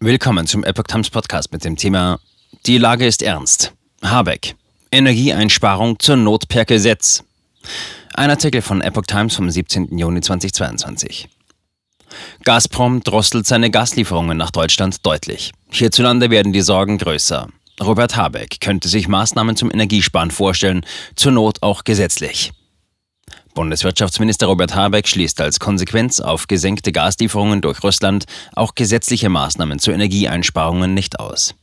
Willkommen zum Epoch Times Podcast mit dem Thema Die Lage ist ernst. Habeck. Energieeinsparung zur Not per Gesetz. Ein Artikel von Epoch Times vom 17. Juni 2022. Gazprom drosselt seine Gaslieferungen nach Deutschland deutlich. Hierzulande werden die Sorgen größer. Robert Habeck könnte sich Maßnahmen zum Energiesparen vorstellen, zur Not auch gesetzlich. Bundeswirtschaftsminister Robert Habeck schließt als Konsequenz auf gesenkte Gaslieferungen durch Russland auch gesetzliche Maßnahmen zu Energieeinsparungen nicht aus.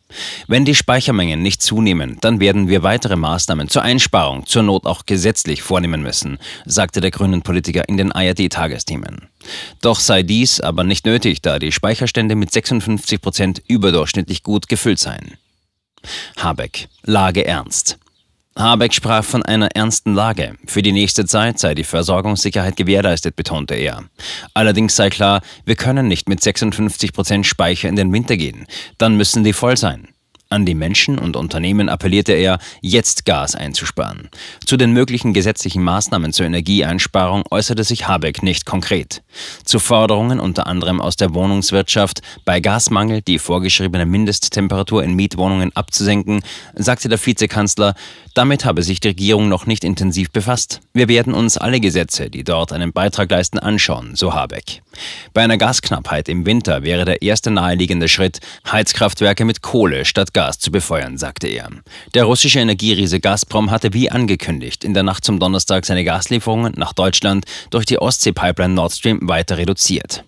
Wenn die Speichermengen nicht zunehmen, dann werden wir weitere Maßnahmen zur Einsparung, zur Not auch gesetzlich vornehmen müssen, sagte der grünen Politiker in den ARD-Tagesthemen. Doch sei dies aber nicht nötig, da die Speicherstände mit 56 Prozent überdurchschnittlich gut gefüllt seien. Habeck, Lage ernst. Habeck sprach von einer ernsten Lage. Für die nächste Zeit sei die Versorgungssicherheit gewährleistet, betonte er. Allerdings sei klar, wir können nicht mit 56 Prozent Speicher in den Winter gehen. Dann müssen die voll sein. An die Menschen und Unternehmen appellierte er, jetzt Gas einzusparen. Zu den möglichen gesetzlichen Maßnahmen zur Energieeinsparung äußerte sich Habeck nicht konkret. Zu Forderungen unter anderem aus der Wohnungswirtschaft, bei Gasmangel die vorgeschriebene Mindesttemperatur in Mietwohnungen abzusenken, sagte der Vizekanzler, damit habe sich die Regierung noch nicht intensiv befasst. Wir werden uns alle Gesetze, die dort einen Beitrag leisten, anschauen, so Habeck. Bei einer Gasknappheit im Winter wäre der erste naheliegende Schritt, Heizkraftwerke mit Kohle statt Gas zu befeuern, sagte er. Der russische Energieriese Gazprom hatte wie angekündigt in der Nacht zum Donnerstag seine Gaslieferungen nach Deutschland durch die Ostsee-Pipeline Nord Stream weiter reduziert.